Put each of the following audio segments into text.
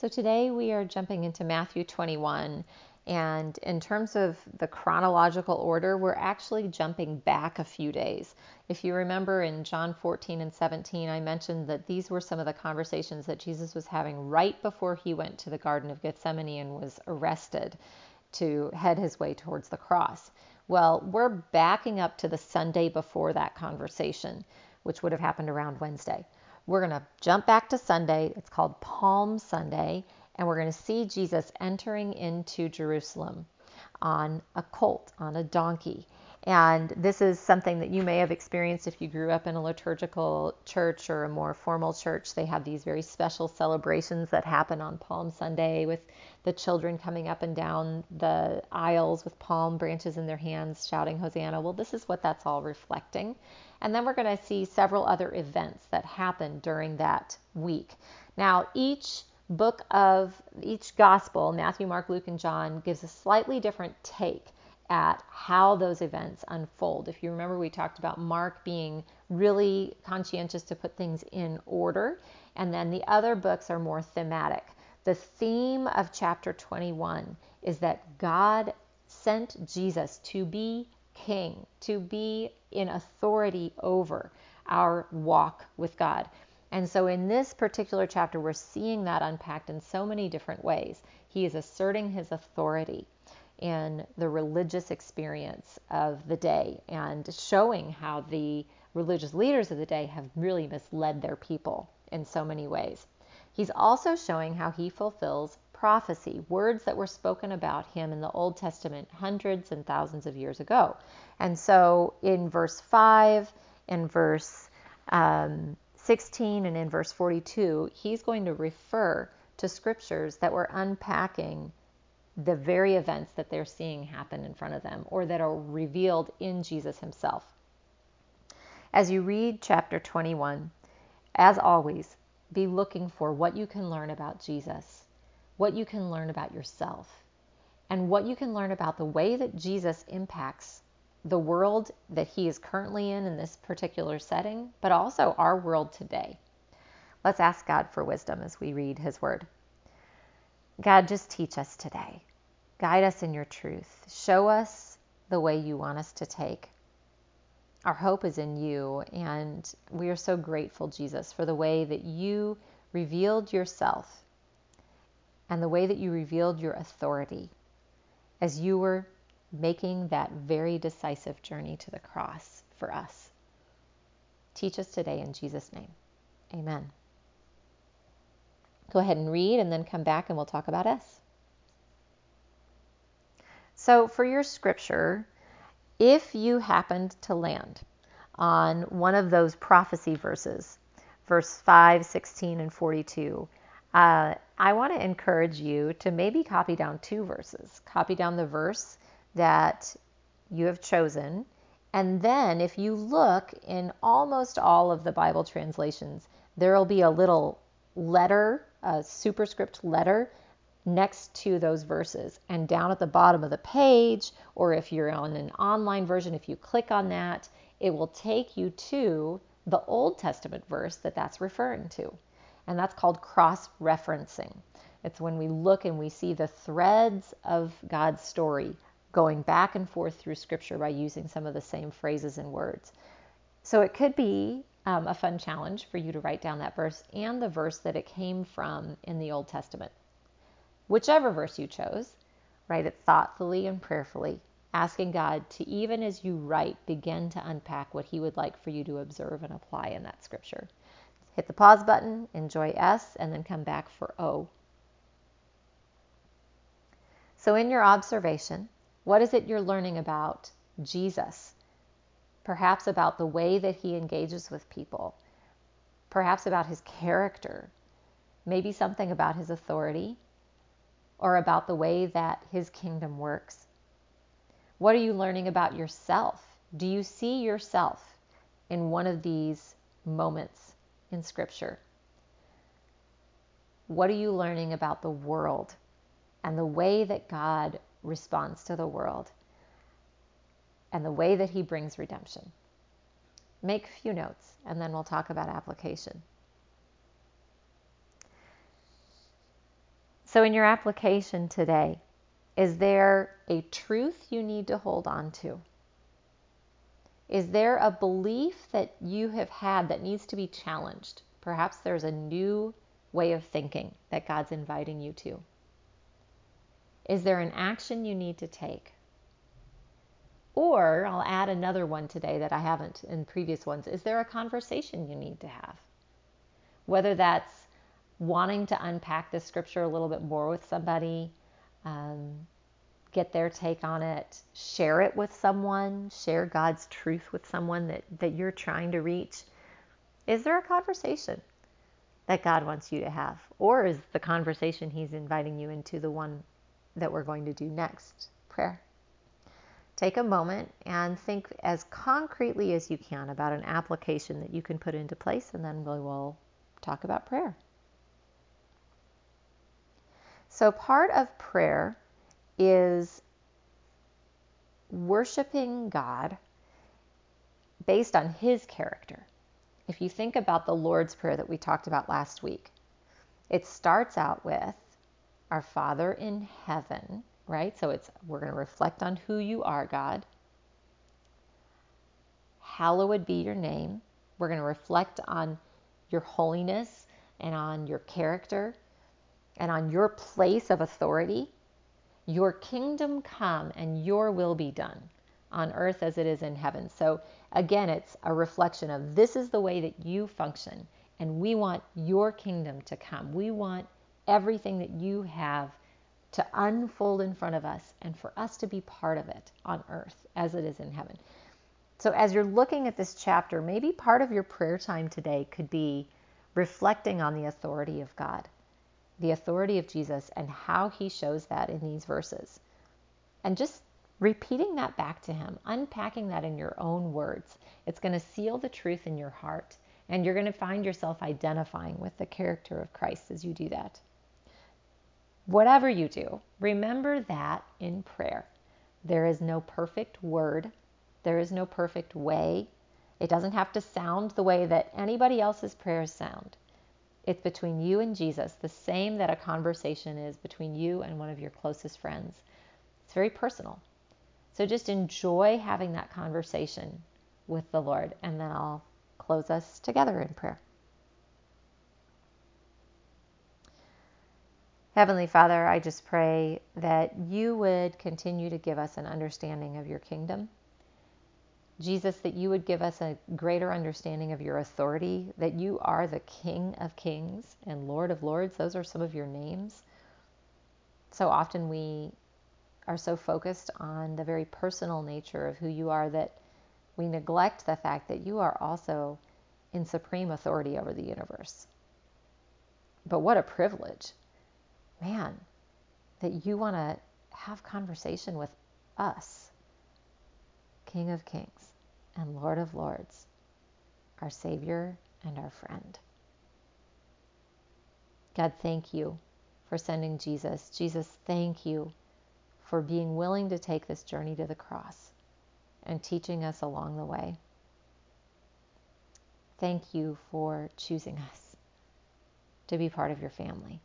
So today we are jumping into Matthew 21. And in terms of the chronological order, we're actually jumping back a few days. If you remember in John 14 and 17, I mentioned that these were some of the conversations that Jesus was having right before he went to the Garden of Gethsemane and was arrested to head his way towards the cross. Well, we're backing up to the Sunday before that conversation, which would have happened around Wednesday. We're going to jump back to Sunday. It's called Palm Sunday, and we're going to see Jesus entering into Jerusalem on a colt, on a donkey. And this is something that you may have experienced if you grew up in a liturgical church or a more formal church. They have these very special celebrations that happen on Palm Sunday with the children coming up and down the aisles with palm branches in their hands, shouting Hosanna. Well, this is what that's all reflecting. And then we're going to see several other events that happen during that week. Now, each book of each gospel, Matthew, Mark, Luke, and John, gives a slightly different take at how those events unfold. If you remember, we talked about Mark being really conscientious to put things in order, and then the other books are more thematic. The theme of chapter 21 is that God sent Jesus to be king, to be in authority over our walk with God. And so in this particular chapter, we're seeing that unpacked in so many different ways. He is asserting his authority in the religious experience of the day and showing how the religious leaders of the day have really misled their people in so many ways. He's also showing how he fulfills prophecy, words that were spoken about him in the Old Testament hundreds and thousands of years ago. And so in verse 5, in verse um, 16, and in verse 42, he's going to refer to scriptures that were unpacking the very events that they're seeing happen in front of them or that are revealed in Jesus himself. As you read chapter 21, as always, be looking for what you can learn about Jesus, what you can learn about yourself, and what you can learn about the way that Jesus impacts the world that he is currently in in this particular setting, but also our world today. Let's ask God for wisdom as we read his word. God, just teach us today. Guide us in your truth. Show us the way you want us to take. Our hope is in you, and we are so grateful, Jesus, for the way that you revealed yourself and the way that you revealed your authority as you were making that very decisive journey to the cross for us. Teach us today in Jesus' name. Amen. Go ahead and read and then come back and we'll talk about us. So, for your scripture, if you happened to land on one of those prophecy verses, verse 5, 16, and 42, uh, I want to encourage you to maybe copy down two verses. Copy down the verse that you have chosen. And then, if you look in almost all of the Bible translations, there will be a little letter, a superscript letter next to those verses. And down at the bottom of the page, or if you're on an online version, if you click on that, it will take you to the Old Testament verse that that's referring to. And that's called cross referencing. It's when we look and we see the threads of God's story going back and forth through Scripture by using some of the same phrases and words. So it could be um, a fun challenge for you to write down that verse and the verse that it came from in the Old Testament. Whichever verse you chose, write it thoughtfully and prayerfully, asking God to, even as you write, begin to unpack what He would like for you to observe and apply in that scripture. Hit the pause button, enjoy S, and then come back for O. So, in your observation, what is it you're learning about Jesus? Perhaps about the way that he engages with people, perhaps about his character, maybe something about his authority, or about the way that His kingdom works? What are you learning about yourself? Do you see yourself in one of these moments in Scripture? What are you learning about the world and the way that God responds to the world and the way that He brings redemption? Make a few notes and then we'll talk about application. So, in your application today, is there a truth you need to hold on to? Is there a belief that you have had that needs to be challenged? Perhaps there's a new way of thinking that God's inviting you to. Is there an action you need to take? Or I'll add another one today that I haven't in previous ones. Is there a conversation you need to have? Whether that's wanting to unpack this scripture a little bit more with somebody, um, get their take on it, share it with someone, share God's truth with someone that, that you're trying to reach. Is there a conversation that God wants you to have? Or is the conversation He's inviting you into the one that we're going to do next? Prayer. Take a moment and think as concretely as you can about an application that you can put into place, and then we will talk about prayer. So, part of prayer is worshiping God based on His character. If you think about the Lord's Prayer that we talked about last week, it starts out with Our Father in heaven, right? So it's we're going to reflect on who you are, God. Hallowed be your name. We're going to reflect on your holiness and on your character and on your place of authority, your kingdom come and your will be done on earth as it is in heaven. So again, it's a reflection of this is the way that you function, and we want your kingdom to come. We want everything that you have to unfold in front of us and for us to be part of it on earth as it is in heaven. So, as you're looking at this chapter, maybe part of your prayer time today could be reflecting on the authority of God the authority of Jesus and how he shows that in these verses. And just repeating that back to him, unpacking that in your own words. It's going to seal the truth in your heart, and you're going to find yourself identifying with the character of Christ as you do that. Whatever you do, remember that in prayer. There is no perfect word, there is no perfect way. It doesn't have to sound the way that anybody else's prayers sound. It's between you and Jesus, the same that a conversation is between you and one of your closest friends. It's very personal. So just enjoy having that conversation with the Lord, and then I'll close us together in prayer. Heavenly Father, I just pray that you would continue to give us an understanding of your kingdom Jesus, that you would give us a greater understanding of your authority, that you are the King of kings and Lord of lords. Those are some of your names. So often we are so focused on the very personal nature of who you are that we neglect the fact that you are also in supreme authority over the universe. But what a privilege, man, that you want to have conversation with us, King of Kings and Lord of Lords, our Savior and our friend. God, thank you for sending Jesus. Jesus, thank you for being willing to take this journey to the cross and teaching us along the way. Thank you for choosing us to be part of your family.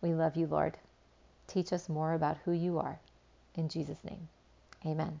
We love you, Lord. Teach us more about who you are. In Jesus' name, amen.